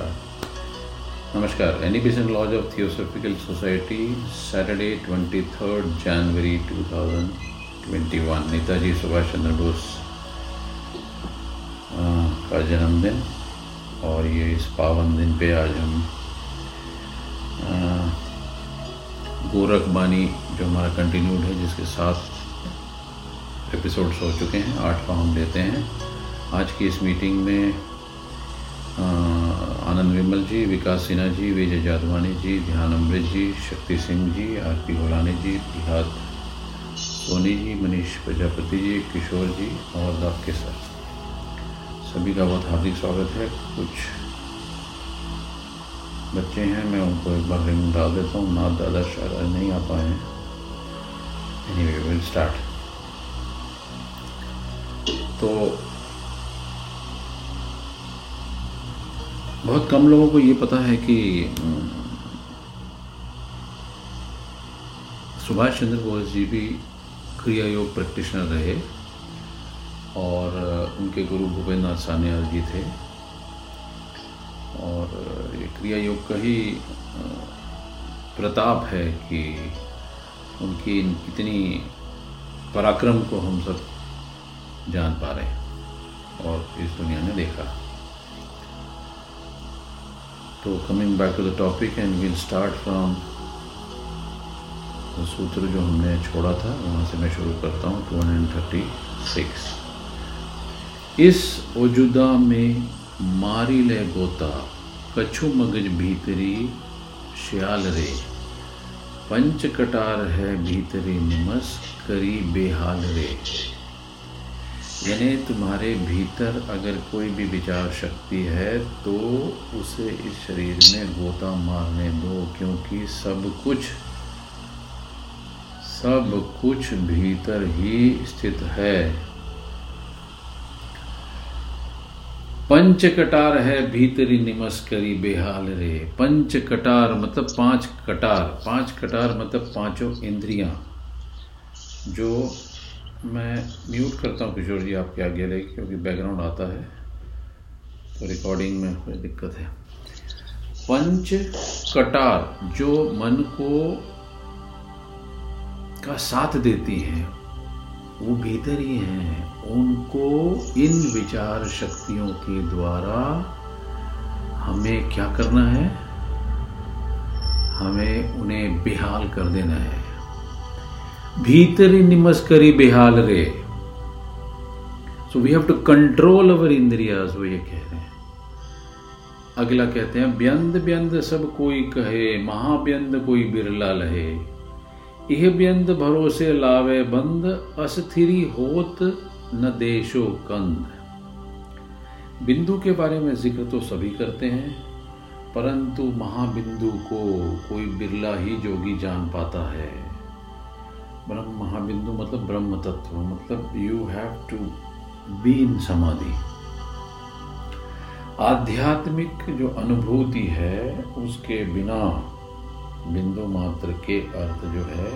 Start नमस्कार Annie Besant lodge of theosophical society Saturday twenty third January two thousand twenty one Netaji Subhash Chandra Bose का जन्मदिन और ये इस पावन दिन पे आज हम गोरख बानी जो हमारा कंटिन्यूड है, जिसके साथ एपिसोड्स हो चुके हैं, आठ का हम लेते हैं। आज की इस मीटिंग में आनंद विमल जी, विकास सिन्हा जी, विजय जादवानी जी, ध्यान अमृत जी, शक्ति सिंह जी आर पी होलानी जी प्रहलाद सोनी जी, मनीष प्रजापति जी, किशोर जी और आपके सर सभी का बहुत हार्दिक स्वागत है। कुछ बच्चे हैं, मैं उनको एक बार रिंग डाल देता हूँ। नाथ दादा शायद नहीं आ पाए हैं। एनी वे विल स्टार्ट तो बहुत कम लोगों को ये पता है कि सुभाष चंद्र बोस जी भी क्रिया योग प्रैक्टिशनर रहे और उनके गुरु भूपेंद्र नाथ सान्याल जी थे। और ये क्रिया योग का ही प्रताप है कि उनकी इतनी पराक्रम को हम सब जान पा रहे और इस दुनिया ने देखा। तो coming back to the topic and will start from sutra जो हमने छोड़ा था वहाँ से मैं शुरू करता हूँ टू हंड्रेड थर्टी सिक्स इस ओजुदा में मारी ले गोता कछु मगज भीतरी श्याल रे पंच कटार है भीतरी निमस करी बेहाल रे यानी तुम्हारे भीतर अगर कोई भी विचार शक्ति है तो उसे इस शरीर में गोता मारने दो, क्योंकि सब कुछ सब कुछ भीतर ही स्थित है। पंच कटार है भीतरी निमस करी बेहाल रे। पंच कटार मतलब पाँच कटार। पाँच कटार मतलब पाँचों इंद्रियाँ, जो मैं म्यूट करता हूँ किशोर जी आपके आगे रहे क्योंकि बैकग्राउंड आता है। तो रिकॉर्डिंग में कोई दिक्कत है। पंच कटार जो मन को का साथ देती हैं, वो भीतर ही हैं। उनको इन विचार शक्तियों के द्वारा हमें क्या करना है? हमें उन्हें बेहाल कर देना है। भीतरी निमस करी बेहाल रे so we have to control our इंद्रियाज, वो ये कह रहे हैं। अगला कहते हैं, व्यंद व्यंद सब कोई कहे, महाव्यंद कोई बिरला लहे। यह व्यंद भरोसे लावे बंद, अस्थिरी होत न देशो कंद। बिंदु के बारे में ज़िक्र तो सभी करते हैं, परंतु महाबिंदु को कोई बिरला ही जोगी जान पाता है। ब्रह्म महाबिंदु मतलब ब्रह्म तत्व मतलब you have to be in samadhi. आध्यात्मिक जो अनुभूति है, उसके बिना बिंदु मात्र के अर्थ जो है,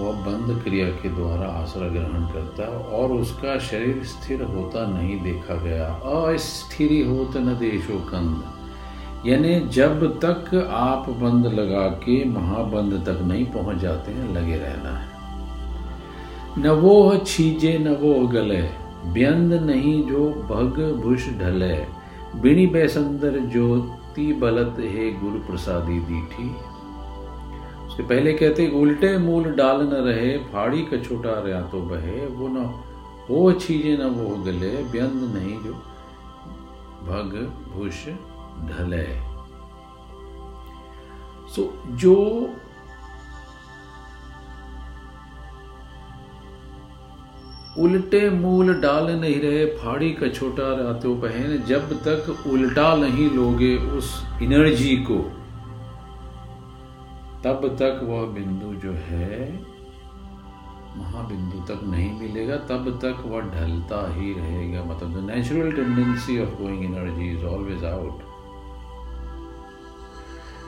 वह बंद क्रिया के द्वारा आश्रय ग्रहण करता है और उसका शरीर स्थिर होता नहीं देखा गया। अस्थिर होत न देशो कंद। यानी जब तक आप बंद लगा के महाबंद तक नहीं पहुँच जाते हैं, लगे रहना है। न वो छीजे, न वो गले, व्यंद नहीं जो भग भुष ढले। बिणी बैसंदर ज्योति बलत है गुरु प्रसादी दीठी। उसके पहले कहते, उल्टे मूल डाल न रहे, फाड़ी का छोटा रहा तो बहे। वो न हो छीजे, न वो गले, व्यंद नहीं जो भग भुष ढले सो जो उल्टे मूल डाल नहीं रहे, फाड़ी का छोटा रहते पहन, जब तक उल्टा नहीं लोगे उस एनर्जी को, तब तक वह बिंदु जो है, महाबिंदु तक नहीं मिलेगा, तब तक वह ढलता ही रहेगा। मतलब the natural tendency of going energy is always out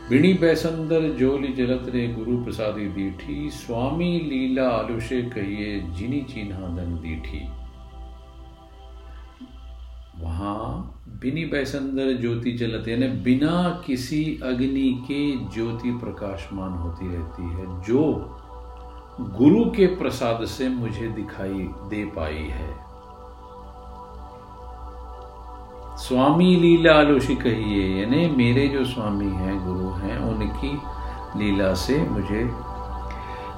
बिणी बैसंदर जोली जलत रे गुरु प्रसादी दीठी, स्वामी लीला आलुषे कहिए जिनी चिन्हा दन दीठी। वहाँ बिनी बैसंदर ज्योति जलत, यानी बिना किसी अग्नि के ज्योति प्रकाशमान होती रहती है, जो गुरु के प्रसाद से मुझे दिखाई दे पाई है। स्वामी लीला आलोशी कहिए, यानी मेरे जो स्वामी हैं, गुरु हैं, उनकी लीला से मुझे,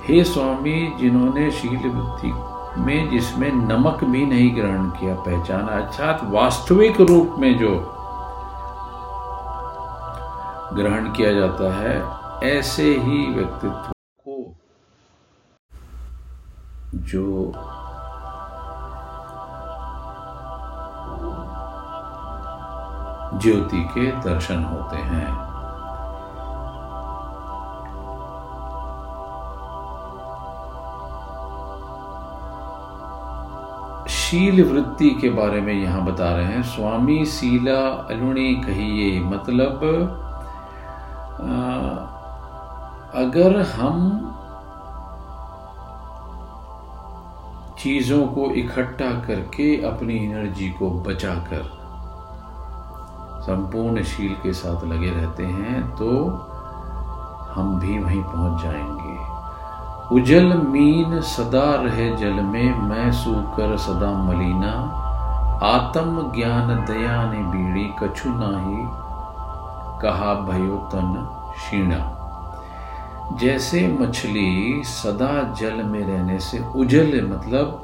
हे स्वामी, जिन्होंने शील वृत्ति में जिसमें नमक भी नहीं ग्रहण किया, पहचाना, अर्थात वास्तविक रूप में जो ग्रहण किया जाता है, ऐसे ही व्यक्तित्व को जो ज्योति के दर्शन होते हैं। शील वृत्ति के बारे में यहाँ बता रहे हैं। स्वामी शीला अलुणी कहिए मतलब आ, अगर हम चीज़ों को इकट्ठा करके अपनी एनर्जी को बचाकर संपूर्ण शील के साथ लगे रहते हैं तो हम भी वहीं पहुँच जाएँगे। उजल मीन सदा रहे जल में, मैं सूकर सदा मलिना। आत्म ज्ञान दया ने बीड़ी, कछु नाही कहा भयो तन शीणा जैसे मछली सदा जल में रहने से उजल मतलब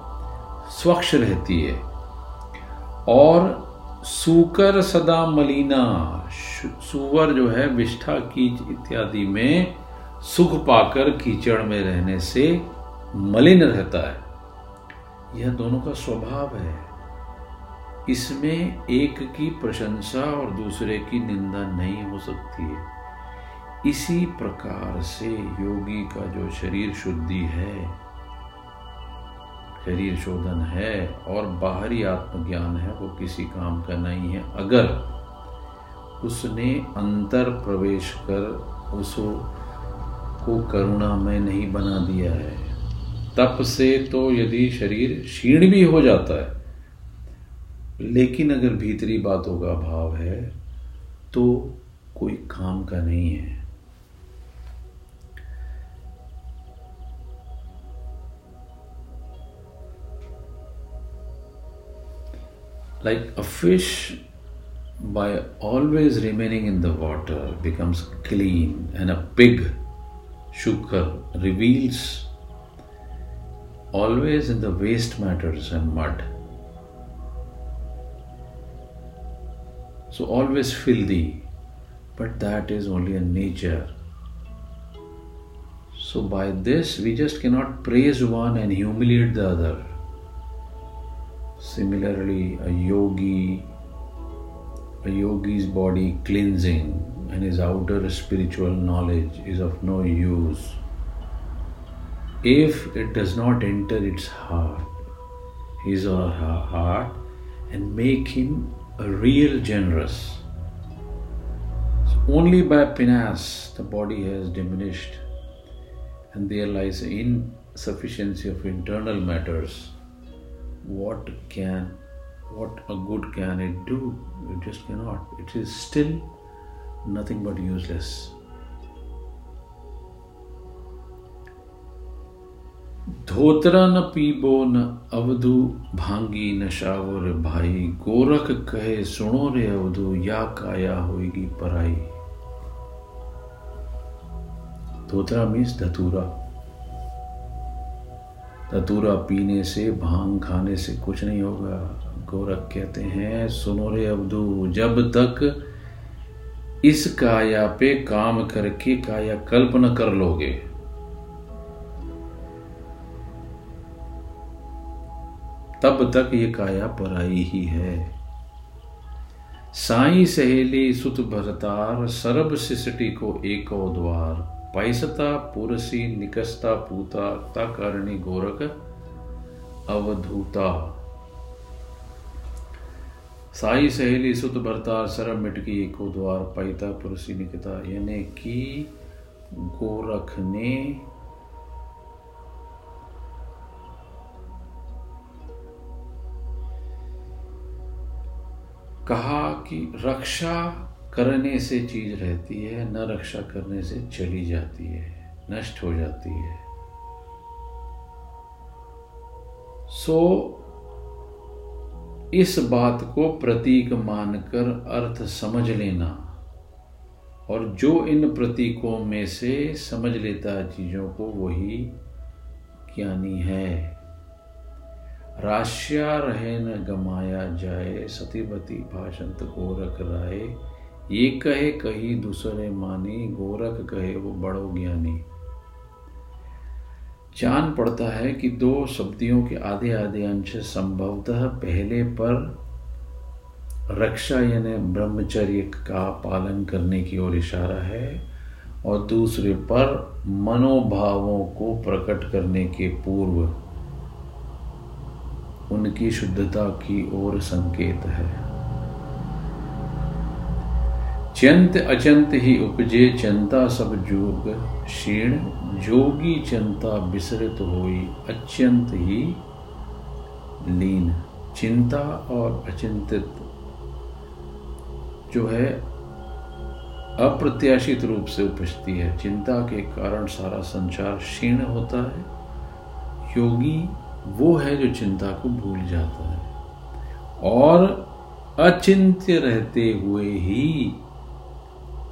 स्वच्छ रहती है। और सूकर सदा मलिना सुअर जो है, विष्ठा कीच इत्यादि में सुख पाकर कीचड़ में रहने से मलिन रहता है। यह दोनों का स्वभाव है। इसमें एक की प्रशंसा और दूसरे की निंदा नहीं हो सकती है। इसी प्रकार से योगी का जो शरीर शुद्धि है शरीर शोधन है और बाहरी आत्मज्ञान है, वो किसी काम का नहीं है। अगर उसने अंतर प्रवेश कर उसको को करुणा में नहीं बना दिया है, तप से तो यदि शरीर क्षीण भी हो जाता है, लेकिन अगर भीतरी बातों का अभाव है तो कोई काम का नहीं है। Like a fish by always remaining in the water becomes clean and a pig shukar reveals always in the waste matters and mud. So always filthy but that is only a nature. So by this we just cannot praise one and humiliate the other Similarly, a yogi, a yogi's body cleansing and his outer spiritual knowledge is of no use if it does not enter its heart, his or her heart, and make him a real generous. So only by penance the body has diminished, and there lies insufficiency of internal matters what can what a good can it do you just cannot it is still nothing but useless धोतरा न पीबो न अवधु भांगी न shower भाई गोरख कहे सुनो रे अवधु या काया होगी पराई धोतरा मीन्स धतूरा धतूरा पीने से, भाँग खाने से कुछ नहीं होगा। गोरख कहते हैं, सुनो रे अब्दू, जब तक इस काया पे काम करके काया कल्प न कर लोगे। तब तक ये काया पराई ही है। साई सहेली सुत भरतार, सरब सिसटी को एको द्वार। पैसता, पुरसी, निकसता, पूता, ताकारणी, गोरख, अवधूता। साई सहेली, सुत भरता सरब मिटकी, एको द्वार, पैता, पुरसी, निकता। यानी कि गोरख ने कहा कि रक्षा करने से चीज़ रहती है न रक्षा करने से चली जाती है नष्ट हो जाती है। सो so, इस बात को प्रतीक मानकर अर्थ समझ लेना और जो इन प्रतीकों में से समझ लेता है चीज़ों को वही ज्ञानी है। राश्या रहे न गमाया जाए सतीवती भाषंत गोरख राय ये कहे, कही दूसरे मानी, गोरख कहे वो बड़ो ज्ञानी। जान पड़ता है कि दो शब्दियों के आधे आधे अंश संभवतः पहले पर रक्षा यानी ब्रह्मचर्य का पालन करने की ओर इशारा है और दूसरे पर मनोभावों को प्रकट करने के पूर्व उनकी शुद्धता की ओर संकेत है। चंत अचंत ही उपजे चंता सब जोग, क्षीण जोगी चंता विसरित होई अत्यंत ही लीन। चिंता और अचिंतित जो है, अप्रत्याशित रूप से उपजती है। चिंता के कारण सारा संचार क्षीण होता है। योगी वो है जो चिंता को भूल जाता है। और अचिंत्य रहते हुए ही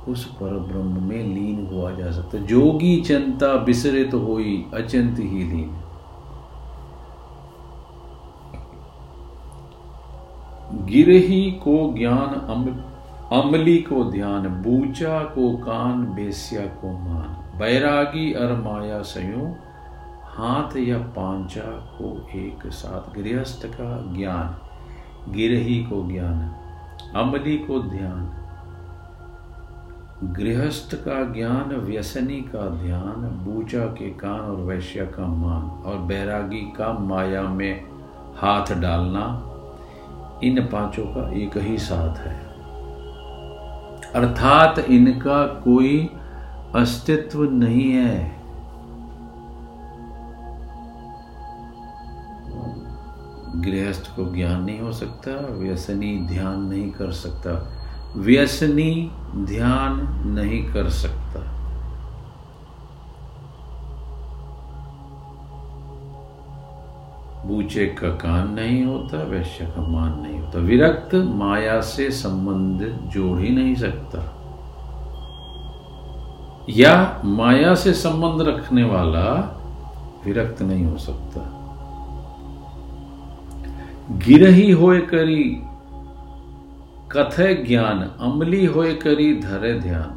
उस पर ब्रह्म में लीन हुआ जा सकता जोगी चिंता बिसरित तो होई, अचिंत ही लीन। गिरही को ज्ञान अमली को ध्यान, बूचा को कान, बेस्या को मान। बैरागी अर माया सयो, हाथ या पांचा को एक साथ। गृहस्थ का ज्ञान, गिरही को ज्ञान, अमली को ध्यान। गृहस्थ का ज्ञान, व्यसनी का ध्यान, बूचा के कान और वैश्य का मान और बैरागी का माया में हाथ डालना, इन पाँचों का एक ही साथ है। अर्थात इनका कोई अस्तित्व नहीं है। गृहस्थ को ज्ञान नहीं हो सकता, व्यसनी ध्यान नहीं कर सकता। व्यसनी ध्यान नहीं कर सकता। बूचे का कान नहीं होता, वैश्य का मान नहीं होता। विरक्त माया से संबंध जोड़ ही नहीं सकता। या माया से संबंध रखने वाला विरक्त नहीं हो सकता। गिरही होए करी कथे ज्ञान, अमली होए करी धरे ध्यान।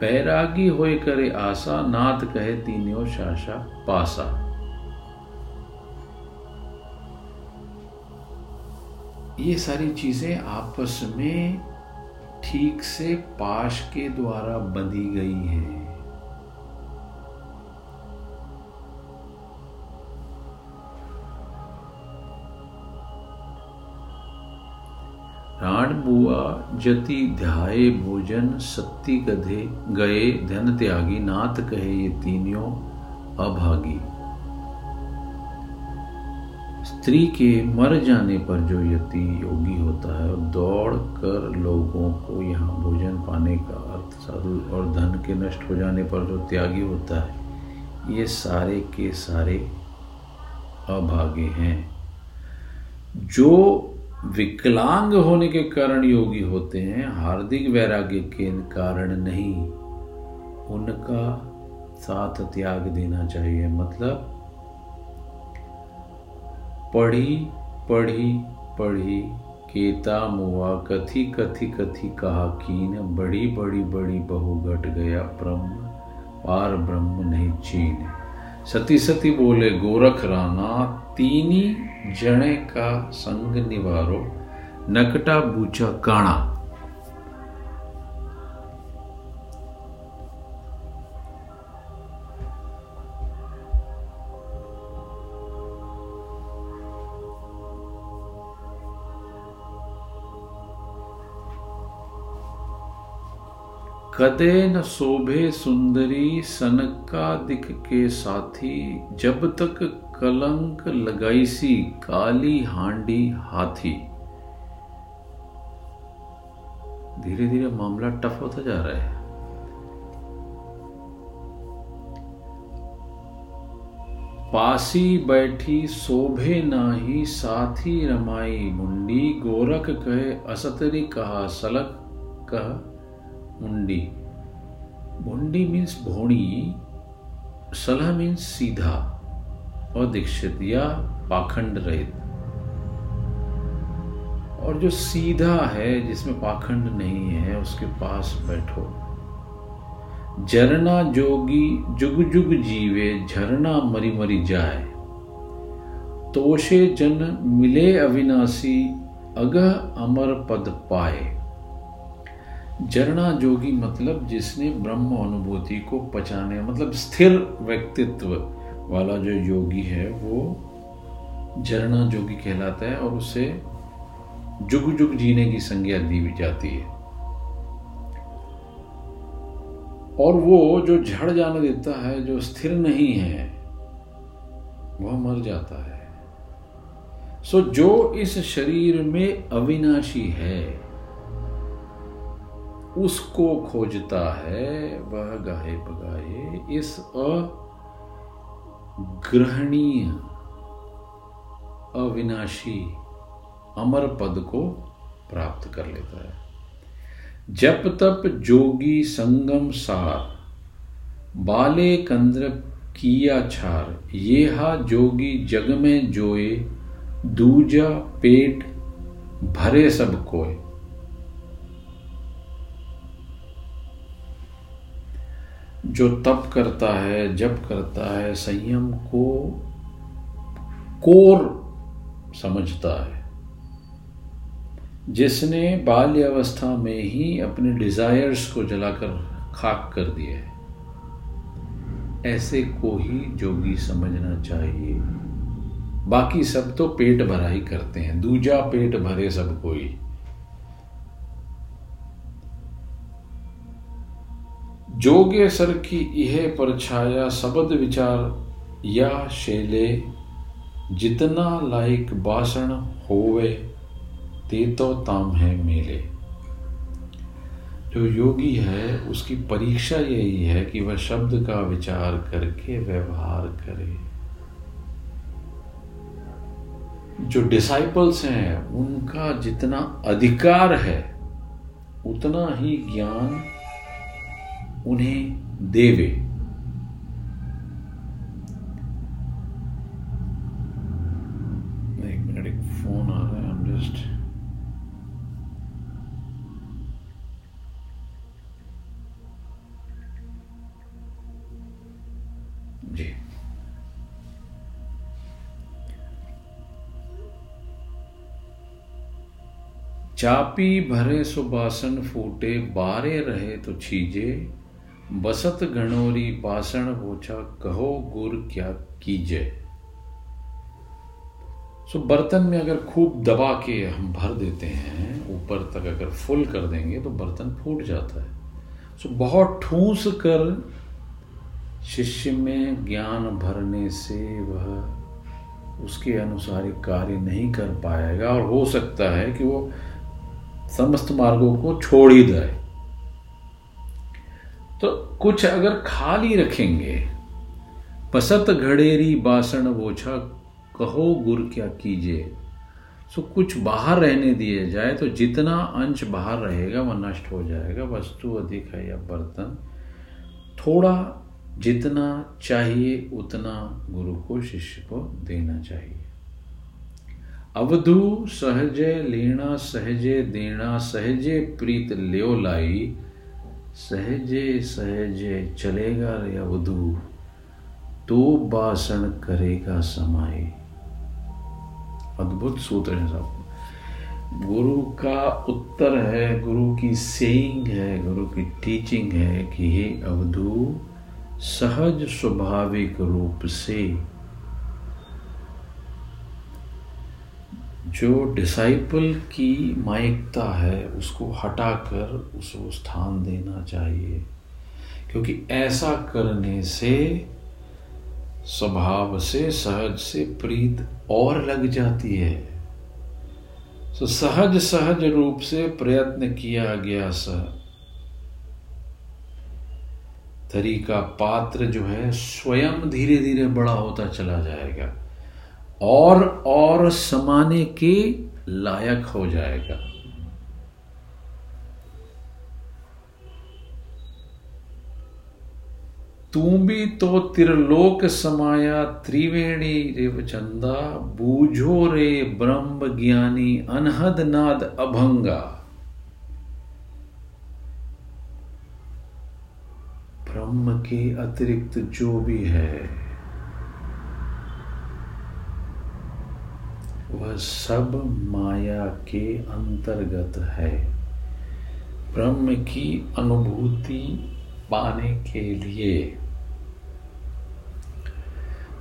पैरागी होए करे आशा, नाथ कहे तीनों शाशा पासा। ये सारी चीज़ें आपस में ठीक से पाश के द्वारा बंधी गई हैं। प्राण बुआ जति ध्याये भोजन, सत्ती गधे गए धन त्यागी, नाथ कहे ये तीनियों अभागी। स्त्री के मर जाने पर जो यति योगी होता है दौड़ कर लोगों को यहाँ भोजन पाने का अर्थ, साधु और धन के नष्ट हो जाने पर जो त्यागी होता है, ये सारे के सारे अभागे हैं। जो विकलांग होने के कारण योगी होते हैं, हार्दिक वैराग्य के कारण नहीं। उनका साथ त्याग देना चाहिए मतलब पढ़ी पढ़ी पढ़ी, केता, मुआ, कथी कथी कथी, कहा, कीन, बड़ी बड़ी बड़ी, बहु, घट गया, ब्रह्म, पार, ब्रह्म, नहीं, चीन। सती सती बोले, गोरख राना तीनी जणे का संग निवारो, नकटा बूचा काणा कदे न शोभे सुंदरी, सनका दिख के साथी, जब तक कलंक लगाई सी काली हांडी हाथी। धीरे धीरे मामला टफ होता जा रहा है। पासी बैठी शोभे नाही, साथी रमाई मुंडी, गोरख कहे, असतरी कहा सलक कह, मुंडी। मुंडी मीन्स भोणी, सलह मीन्स सीधा। और दीक्षित या पाखंड रहित। और जो सीधा है, जिसमें पाखंड नहीं है, उसके पास बैठो। झरना जोगी जुग जुग जीवे, झरना मरी मरी जाए। तोषे जन मिले अविनाशी, अगह अमर पद पाए। जरना जोगी मतलब जिसने ब्रह्म अनुभूति को पचाने मतलब स्थिर व्यक्तित्व वाला जो योगी है, वो जरना जोगी कहलाता है और उसे जुग जुग जीने की संज्ञा दी जाती है। और वो जो झड़ जाने देता है, जो स्थिर नहीं है, वह मर जाता है। सो जो इस शरीर में अविनाशी है, उसको खोजता है, वह गाहे बगाए इस अग्रहणीय अविनाशी अमर पद को प्राप्त कर लेता है। जप तप जोगी संगम सार, बाले कंद्र किया छार ये हा जोगी जग में जोए, दूजा पेट भरे सब कोय जो तप करता है, जप करता है, संयम को कोर समझता है। जिसने बाल्य अवस्था में ही अपने डिजायर्स को जलाकर खाक कर दिया है। ऐसे को ही जोगी समझना चाहिए। बाकी सब तो पेट भरा ही करते हैं। दूजा पेट भरे सब कोई। जोगे सर की यह परछाया शब्द विचार, या शेले, जितना लाइक बासण होवे, ते तो ताम है मेले। जो योगी है, उसकी परीक्षा यही है कि वह शब्द का विचार करके व्यवहार करे। जो डिसाइपल्स हैं, उनका जितना अधिकार है, उतना ही ज्ञान उन्हें देवे। एक मिनट, एक फ़ोन आ रहा है जस्ट जी। चापी भरे सुबासन फूटे, बारे रहे तो छीजे बसत घनोरी बासण पोछा कहो गुर क्या कीजे। सो बर्तन में अगर खूब दबा के हम भर देते हैं, ऊपर तक अगर फुल कर देंगे तो बर्तन फूट जाता है। सो बहुत ठूस कर शिष्य में ज्ञान भरने से वह उसके अनुसार एक कार्य नहीं कर पाएगा, और हो सकता है कि वो समस्त मार्गों को छोड़ ही जाए। तो कुछ अगर खाली रखेंगे पसत घड़ेरी बासण बोछा कहो गुर क्या कीजिए, सो कुछ बाहर रहने दिए जाए तो जितना अंश बाहर रहेगा, वह नष्ट हो जाएगा। वस्तु अधिक है या बर्तन, थोड़ा जितना चाहिए, उतना गुरु को, शिष्य को देना चाहिए। अवधु सहजे लेना सहजे देना सहजे, प्रीत ल्यो लाई सहजे सहजे चलेगा रे अवधु तो बासन करेगा समाई अद्भुत सूत्र है साहब गुरु का उत्तर है, गुरु की सेइंग है, गुरु की टीचिंग है कि हे अवधू, सहज स्वाभाविक रूप से जो डिसाइपल की मायिकता है, उसको हटाकर उसको स्थान देना चाहिए। क्योंकि ऐसा करने से स्वभाव से, सहज से प्रीत और लग जाती है। तो सहज सहज रूप से प्रयत्न किया गया स तरीका पात्र जो है, स्वयं धीरे धीरे बड़ा होता चला जाएगा। और और समाने के लायक हो जाएगा। तू भी तो त्रिलोक समाया, त्रिवेणी रेव चंदा बूझो रे ब्रह्म ज्ञानी, अनहद नाद अभंगा। ब्रह्म के अतिरिक्त जो भी है वह सब माया के अंतर्गत है। ब्रह्म की अनुभूति पाने के लिए।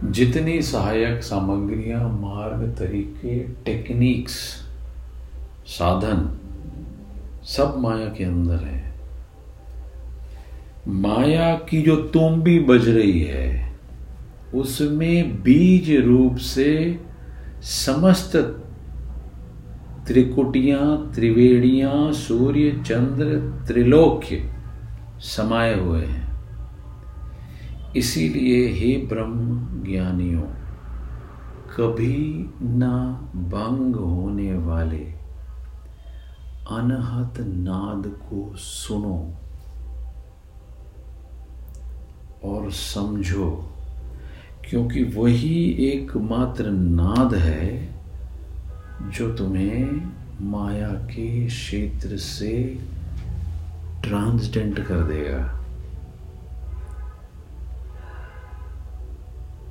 जितनी सहायक सामग्रियाँ, मार्ग, तरीके टेक्निक्स साधन सब माया के अंदर है। माया की जो तुम्बी बज रही है, उसमें बीज रूप से समस्त त्रिकुटियाँ, त्रिवेणियाँ, सूर्य, चंद्र त्रिलोक्य समाये हुए हैं। इसीलिए हे ब्रह्म ज्ञानियों कभी न भंग होने वाले अनहत नाद को सुनो और समझो क्योंकि वही एकमात्र नाद है जो तुम्हें माया के क्षेत्र से ट्रांसडेंट कर देगा।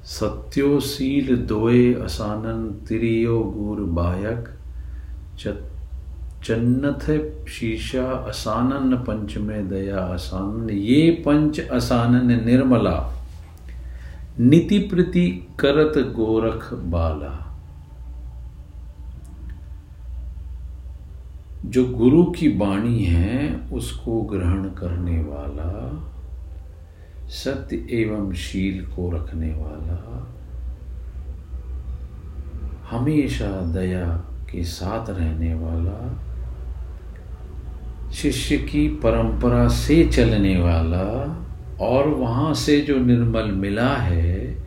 सत्योशील दोए असानन तिरियो गुर बायक चन्नथ शीशा असानन पंच में दया असानन। ये पंच असानन निर्मला। नीति प्रति करत गोरख बाला। जो गुरु की वाणी है, उसको ग्रहण करने वाला, सत्य एवं शील को रखने वाला, हमेशा दया के साथ रहने वाला, शिष्य की परंपरा से चलने वाला और वहाँ से जो निर्मल मिला है,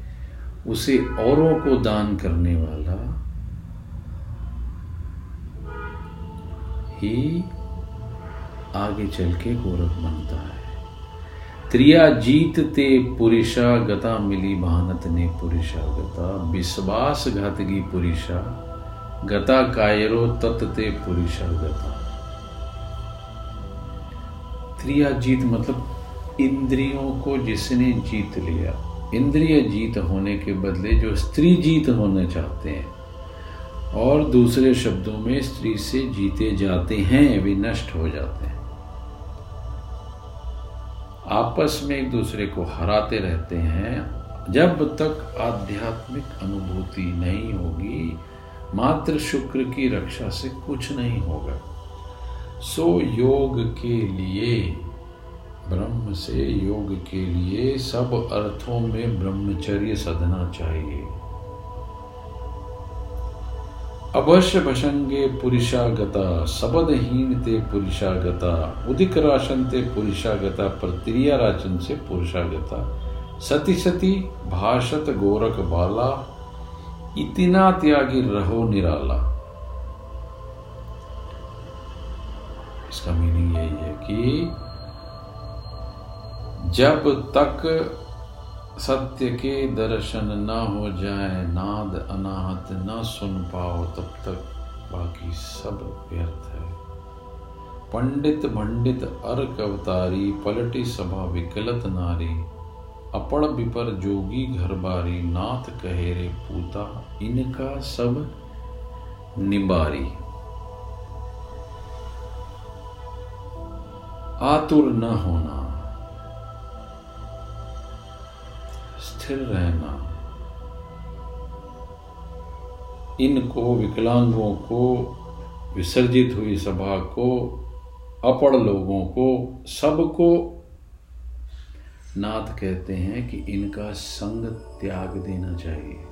उसे औरों को दान करने वाला ही आगे चल के गोरख बनता है। त्रिया जीत ते पुरुषा गता मिली भानत ने पुरुषा गता। विश्वास घातगी पुरुषा, गता कायरो तत्ते पुरुषा गता। त्रिया जीत मतलब इंद्रियों को जिसने जीत लिया। इंद्रिय जीत होने के बदले जो स्त्री जीत होना चाहते हैं, और दूसरे शब्दों में स्त्री से जीते जाते हैं, वे नष्ट हो जाते हैं। आपस में एक दूसरे को हराते रहते हैं। जब तक आध्यात्मिक अनुभूति नहीं होगी, मात्र शुक्र की रक्षा से कुछ नहीं होगा। सो योग के लिए ब्रह्म से योग के लिए सब अर्थों में ब्रह्मचर्य सधना चाहिए। अवश्य भशंगे पुरुषागता सबदहीन ते पुरुषागता उदिक राशन ते पुरुषागता, प्रतिरिया राचन से पुरुषागता सती सती भाषत गोरख बाला, इतना त्यागी रहो निराला। इसका मीनिंग यही है कि जब तक सत्य के दर्शन न हो जाए, नाद अनाहत न सुन पाओ, तब तक बाकी सब व्यर्थ है। पंडित भंडित अर्क अवतारी, पलटी सभा विकलत नारी अपड़ विपर जोगी घर बारी, नाथ कहे रे पूता, इनका सब निबारी। आतुर न होना स्थिर रहना। इनको विकलांगों को, विसर्जित हुई सभा को अपड़ लोगों को, सबको नाथ कहते हैं कि इनका संग त्याग देना चाहिए।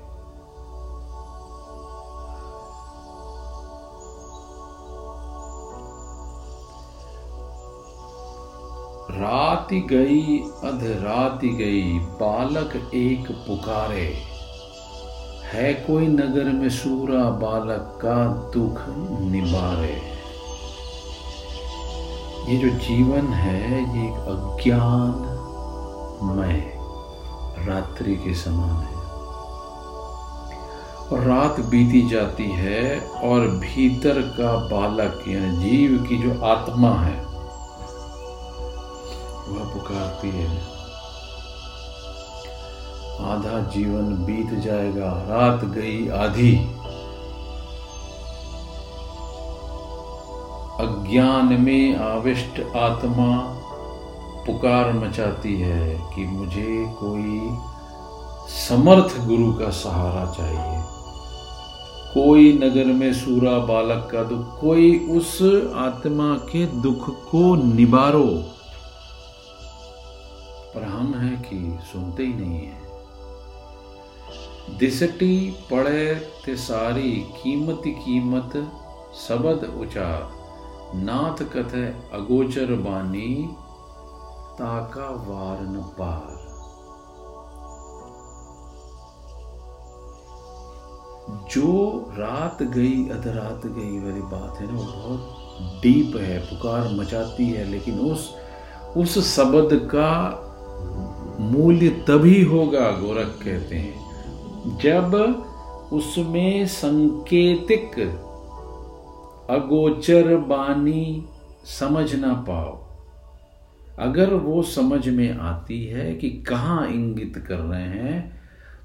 रात गई, अध रात गई, बालक एक पुकारे। है कोई नगर में सूरा, बालक का दुख निबारे। ये जो जीवन है, ये एक अज्ञान मय रात्रि के समान है। और रात बीती जाती है और भीतर का बालक, यानी जीव की जो आत्मा है वह पुकारती है। आधा जीवन बीत जाएगा, रात गई आधी। अज्ञान में आविष्ट आत्मा पुकार मचाती है कि मुझे कोई समर्थ गुरु का सहारा चाहिए। कोई नगर में सूरा बालक का दुख, कोई उस आत्मा के दुख को निबारो पर हम हैं कि सुनते ही नहीं है। दिसटी पड़े ते सारी कीमत कीमत, सबद उचार नाथ कथे अगोचर बानी, ताका वार न पार। जो रात गई, अधरात गई वाली बात है ना, वो बहुत डीप है, पुकार मचाती है, लेकिन उस उस शब्द का मूल्य तभी होगा, गोरख कहते हैं। जब उसमें संकेतिक अगोचर बानी समझ ना पाओ। अगर वो समझ में आती है कि कहाँ इंगित कर रहे हैं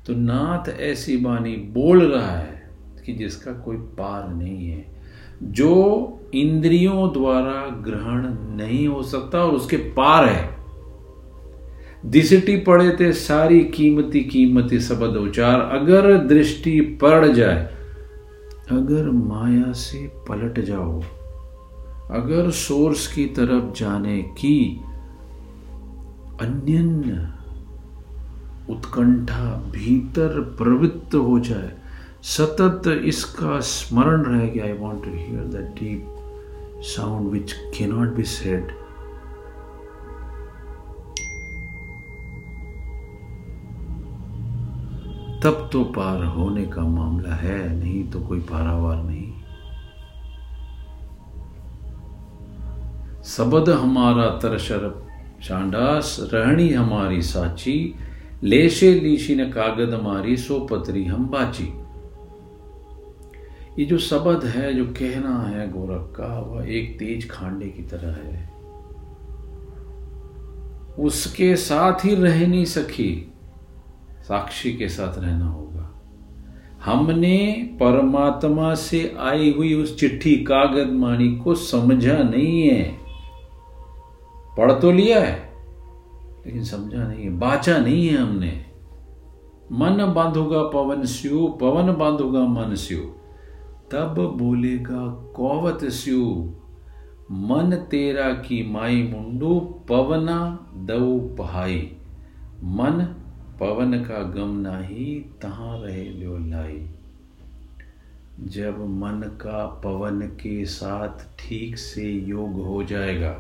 तो नाथ ऐसी बानी बोल रहा है कि जिसका कोई पार नहीं है, जो इंद्रियों द्वारा ग्रहण नहीं हो सकता और उसके पार है। दिसटी पड़े थे सारी कीमती कीमती शब्द उचार। अगर दृष्टि पड़ जाए, अगर माया से पलट जाओ, अगर सोर्स की तरफ़ जाने की अन्य उत्कंठा भीतर प्रवृत्त हो जाए, सतत इसका स्मरण रहे कि I want to hear the deep sound which can not be said तब तो पार होने का मामला है, नहीं तो कोई पारावार नहीं। सबद हमारा तरशर, चांडास रहनी हमारी साची, लेशे लीशी ने कागद मारी, सो पतरी हम बाची। ये जो शब्द है, जो कहना है गोरख का, वह एक तेज खांडे की तरह है। उसके साथ ही रह नहीं सकी। साक्षी के साथ रहना होगा। हमने परमात्मा से आई हुई उस चिट्ठी कागज़ माणी को समझा नहीं है। पढ़ तो लिया है, लेकिन समझा नहीं है, बाचा नहीं है हमने। मन बांधोगा पवन स्यु, पवन बांधोगा मन स्यु। तब बोलेगा, कौवत स्यु, मन तेरा की माई मुंडू, पवना दऊ पहाई मन पवन का गम नाही तहां रहे लो लाई। जब मन का पवन के साथ ठीक से योग हो जाएगा,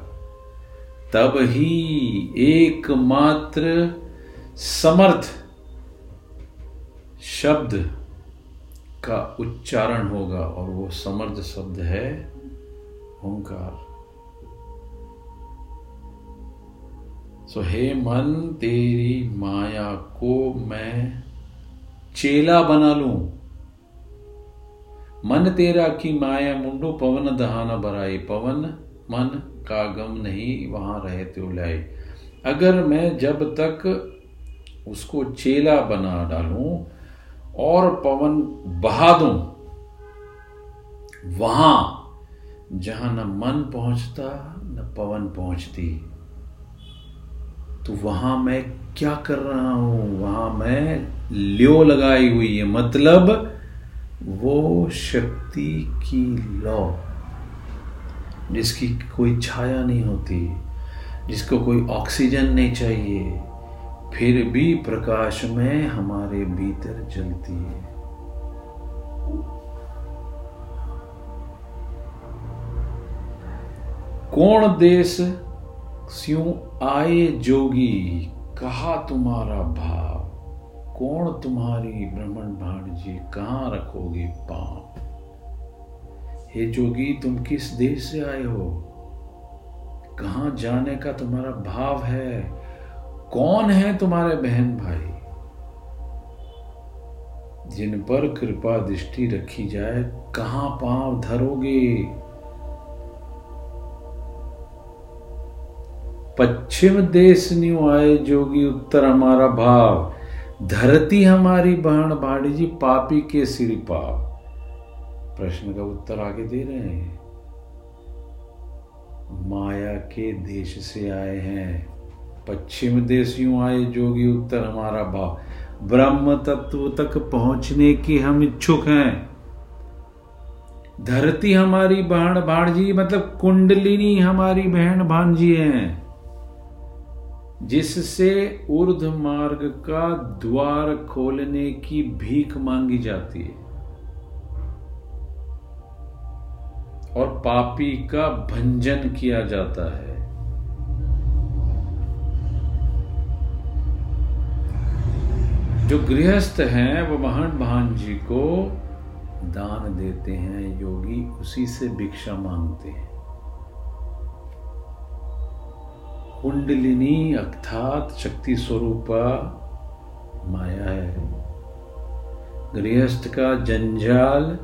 तब ही एकमात्र समर्थ शब्द का उच्चारण होगा, और वो समर्थ शब्द है ओंकार। सो हे मन, तेरी माया को मैं चेला बना लू। मन तेरा की माया मुंडो पवन दहाना बराई पवन, मन का गम नहीं वहाँ रहे तो लाए अगर मैं जब तक उसको चेला बना डालूं और पवन बहा दूँ, वहाँ जहाँ न मन पहुँचता, न पवन पहुँचती। तो वहाँ मैं क्या कर रहा हूँ? वहाँ मैं ल्यो लगाई हुई है। मतलब वो शक्ति की लौ, जिसकी कोई छाया नहीं होती, जिसको कोई ऑक्सीजन नहीं चाहिए, फिर भी प्रकाश में हमारे भीतर जलती है। कौन देश आए जोगी, कहा तुम्हारा भाव? कौन तुम्हारी ब्रह्मण भाण जी कहाँ रखोगे पाप? हे जोगी, तुम किस देश से आए हो? कहाँ जाने का तुम्हारा भाव है? कौन है तुम्हारे बहन भाई? जिन पर कृपा दृष्टि रखी जाए, कहाँ पाँव धरोगे? पश्चिम देश न्यू आए जोगी उत्तर हमारा भाव। धरती हमारी बहन बाड़ी जी, पापी के सिर पाप प्रश्न का उत्तर आगे दे रहे हैं। माया के देश से आए हैं। पश्चिम देशियों आए जोगी उत्तर हमारा भाव। ब्रह्म तत्व तक पहुँचने की हम इच्छुक हैं। धरती हमारी बहन भाणजी मतलब कुंडलिनी हमारी बहन भांजी हैं। जिससे ऊर्ध मार्ग का द्वार खोलने की भीख मांगी जाती है और पापी का भंजन किया जाता है। जो गृहस्थ हैं, वो महन भान जी को दान देते हैं, योगी उसी से भिक्षा मांगते हैं। कुंडलिनी अर्थात शक्ति स्वरूपा माया है। गृहस्थ का जंजाल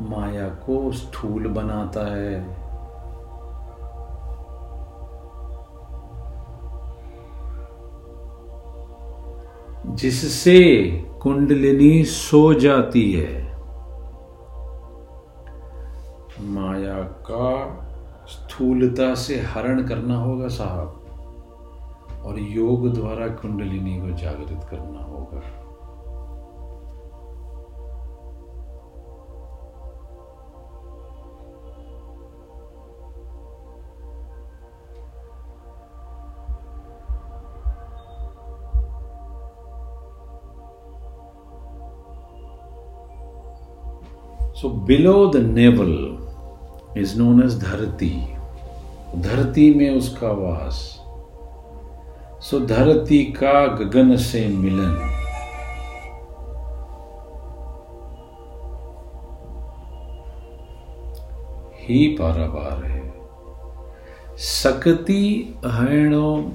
माया को स्थूल बनाता है। जिससे कुंडलिनी सो जाती है, माया का स्थूलता से हरण करना होगा साहब। और योग द्वारा कुंडलिनी को जागृत करना होगा। So below the navel is known as dharti dharti में उसका वास सो धरती का गगन से मिलन। ही पारावार है। सकती हरणो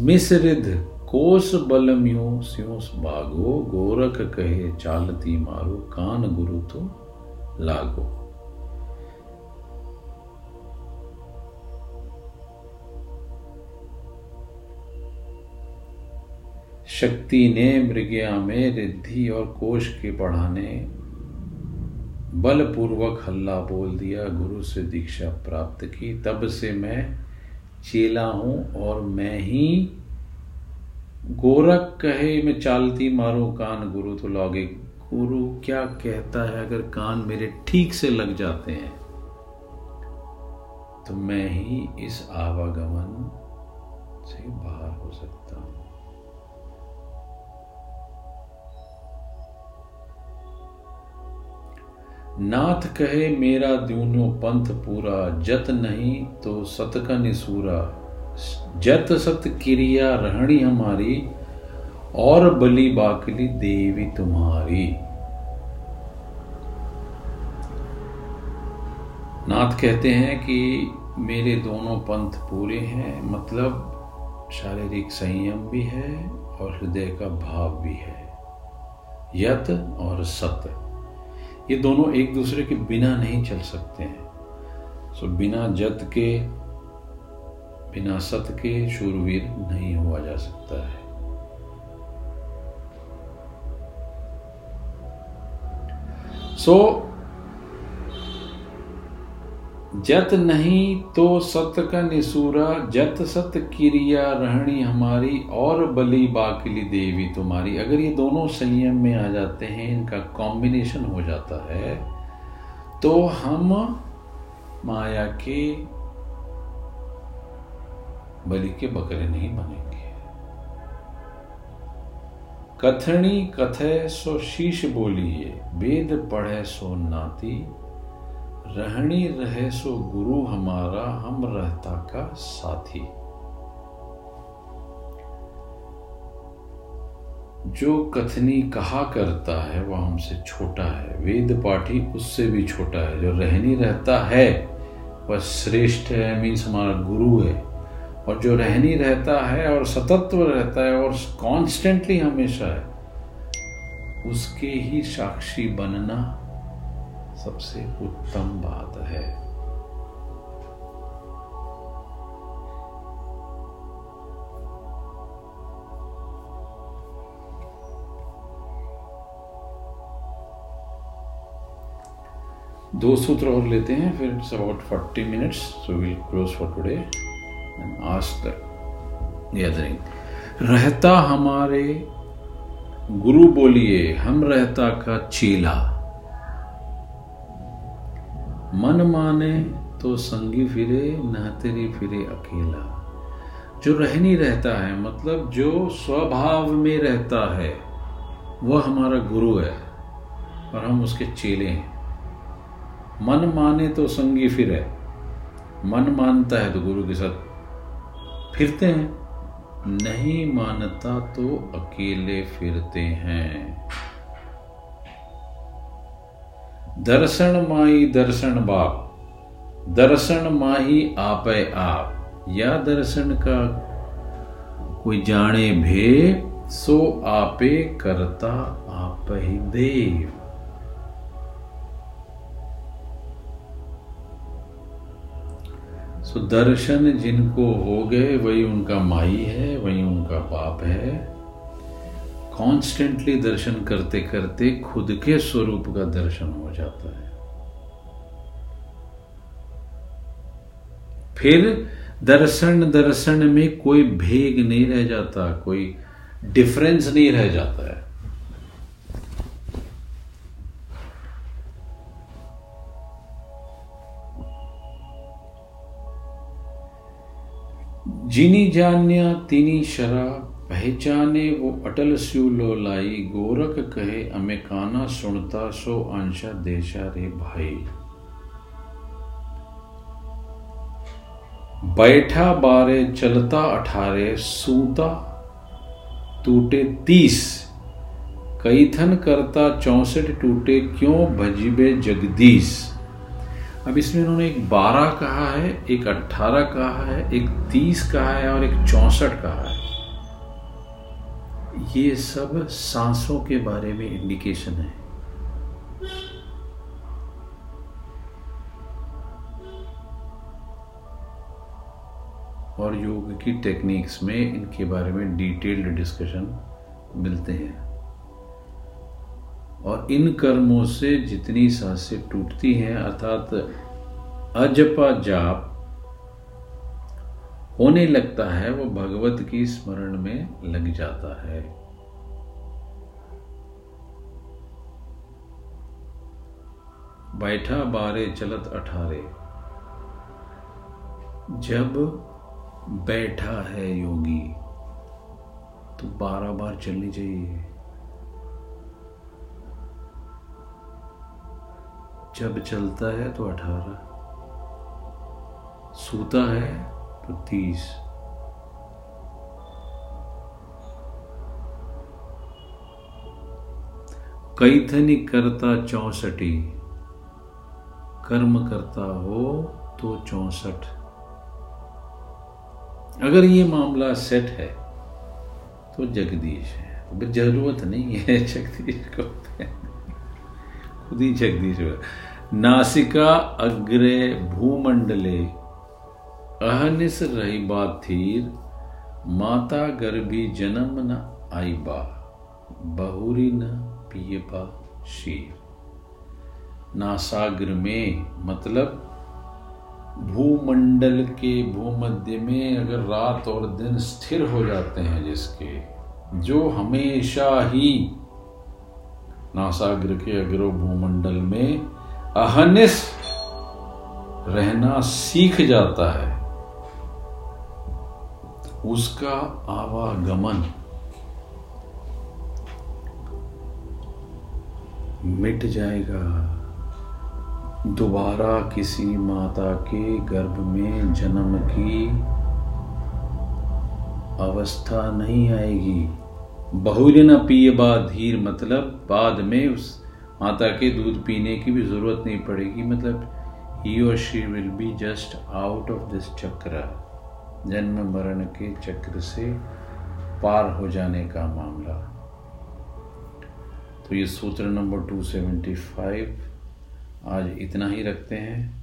मिश्रिध कोस बलम्यो स्योस भागो गोरख कहे चालती मारो, कान गुरु तो लागो। शक्ति ने मृगया में रिद्धि और कोश के पढ़ाने बलपूर्वक हल्ला बोल दिया, गुरु से दीक्षा प्राप्त की। तब से मैं चेला हूँ और मैं ही गोरख कहे, मैं चालती मारू कान। गुरु तो लौगे, गुरु, क्या कहता है अगर कान मेरे ठीक से लग जाते हैं? तो मैं ही इस आवागमन से बाहर हो सकता हूँ। नाथ कहे, मेरा द्यूनो पंथ पूरा, जत नहीं तो सत का निसूरा। जत सत क्रिया रहणी हमारी, और बली बाकली देवी तुम्हारी। नाथ कहते हैं कि मेरे दोनों पंथ पूरे हैं मतलब शारीरिक संयम भी है और हृदय का भाव भी है। यत और सत। ये दोनों एक दूसरे के बिना नहीं चल सकते हैं। सो बिना जत के बिना सत के शूरवीर नहीं हुआ जा सकता है। सो so, जत नहीं तो सत का निसूरा, जत सत क्रिया रहणी हमारी और बलि बाकली देवी तुम्हारी। अगर ये दोनों संयम में आ जाते हैं, इनका कॉम्बिनेशन हो जाता है तो हम माया के बलि के बकरे नहीं बनेंगे। कथनी कथे सो शीश बोलिए, वेद पढ़े सो नाती। रहनी रहे सो गुरु हमारा, हम रहता का साथी। जो कथनी कहा करता है, वह हमसे छोटा है। वेद पाठी उससे भी छोटा है। जो रहनी रहता है, वह श्रेष्ठ है मीन्स हमारा गुरु है। और जो रहनी रहता है और सतत्व रहता है, और कॉन्स्टेंटली हमेशा है, उसके ही साक्षी बनना सबसे उत्तम बात है। दो सूत्र और लेते हैं, फिर it's about forty minutes so will close for today and ask the gathering रहता हमारे, गुरु बोलिए, हम रहता का चेला। मन माने तो संगी फिरे, न तेरी फिरे अकेला। जो रहनी रहता है मतलब जो स्वभाव में रहता है, वह हमारा गुरु है और हम उसके चेले हैं। मन माने तो संगी फिरे। मन मानता है तो गुरु के साथ फिरते हैं। नहीं मानता तो अकेले फिरते हैं। दर्शन माही दर्शन बाप दर्शन माही आप आप। या दर्शन का कोई जाने भे सो आपे करता आप ही देव। सो दर्शन जिनको हो गए, वही उनका माई है, वही उनका बाप है। कॉन्स्टेंटली दर्शन करते करते खुद के स्वरूप का दर्शन हो जाता है फिर दर्शन दर्शन में कोई भेग नहीं रह जाता कोई डिफरेंस नहीं रह जाता है जिनी जान्या तिनी शरा पहचाने वो अटल स्यू लो लाई, गोरख कहे, अमे काना सुनता, सो आंशा देशा रे भाई। बैठा बारे, चलता अठारे, सूता, टूटे तीस। कैथन करता, चौसठ टूटे, क्यों भजीबे जगदीश अब इसमें उन्होंने एक बारह कहा है, एक अट्ठारह कहा है, एक तीस कहा है, और एक चौसठ कहा है। ये सब सांसों के बारे में इंडिकेशन है। और योग की टेक्निक्स में इनके बारे में डिटेल्ड डिस्कशन मिलते हैं। और इन कर्मों से जितनी साँसें टूटती हैं, अर्थात अजपा जाप होने लगता है, वो भगवत की स्मरण में लग जाता है। बैठा बारे चलत अठारे। जब बैठा है योगी तो बारह बार चलनी चाहिए। जब चलता है तो अठारह। सूता है तो तीस कैथनी करता चौसठी, कर्म करता हो तो चौसठ। अगर ये मामला सेट है तो जगदीश है। ज़रूरत नहीं है जगदीश को, खुद ही जगदीश नासिका अग्रे भूमंडले अहनिस रही बाथीर माता गर्भी जन्म न आई बा बहुरी न पिए बा शीर नासाग्र में मतलब भूमंडल के भूमध्य में अगर रात और दिन स्थिर हो जाते हैं जिसके, जो हमेशा ही नासाग्र के अग्रो भूमंडल में अहनिस रहना सीख जाता है। उसका आवागमन मिट जाएगा। दोबारा किसी माता के गर्भ में जन्म की अवस्था नहीं आएगी। बहुलिन पिए बाद धीर मतलब बाद में उस माता के दूध पीने की भी ज़रूरत नहीं पड़ेगी। मतलब ही और she will be just out of this chakra जन्म मरण के चक्र से पार हो जाने का मामला। तो ये सूत्र नंबर 275 आज इतना ही रखते हैं।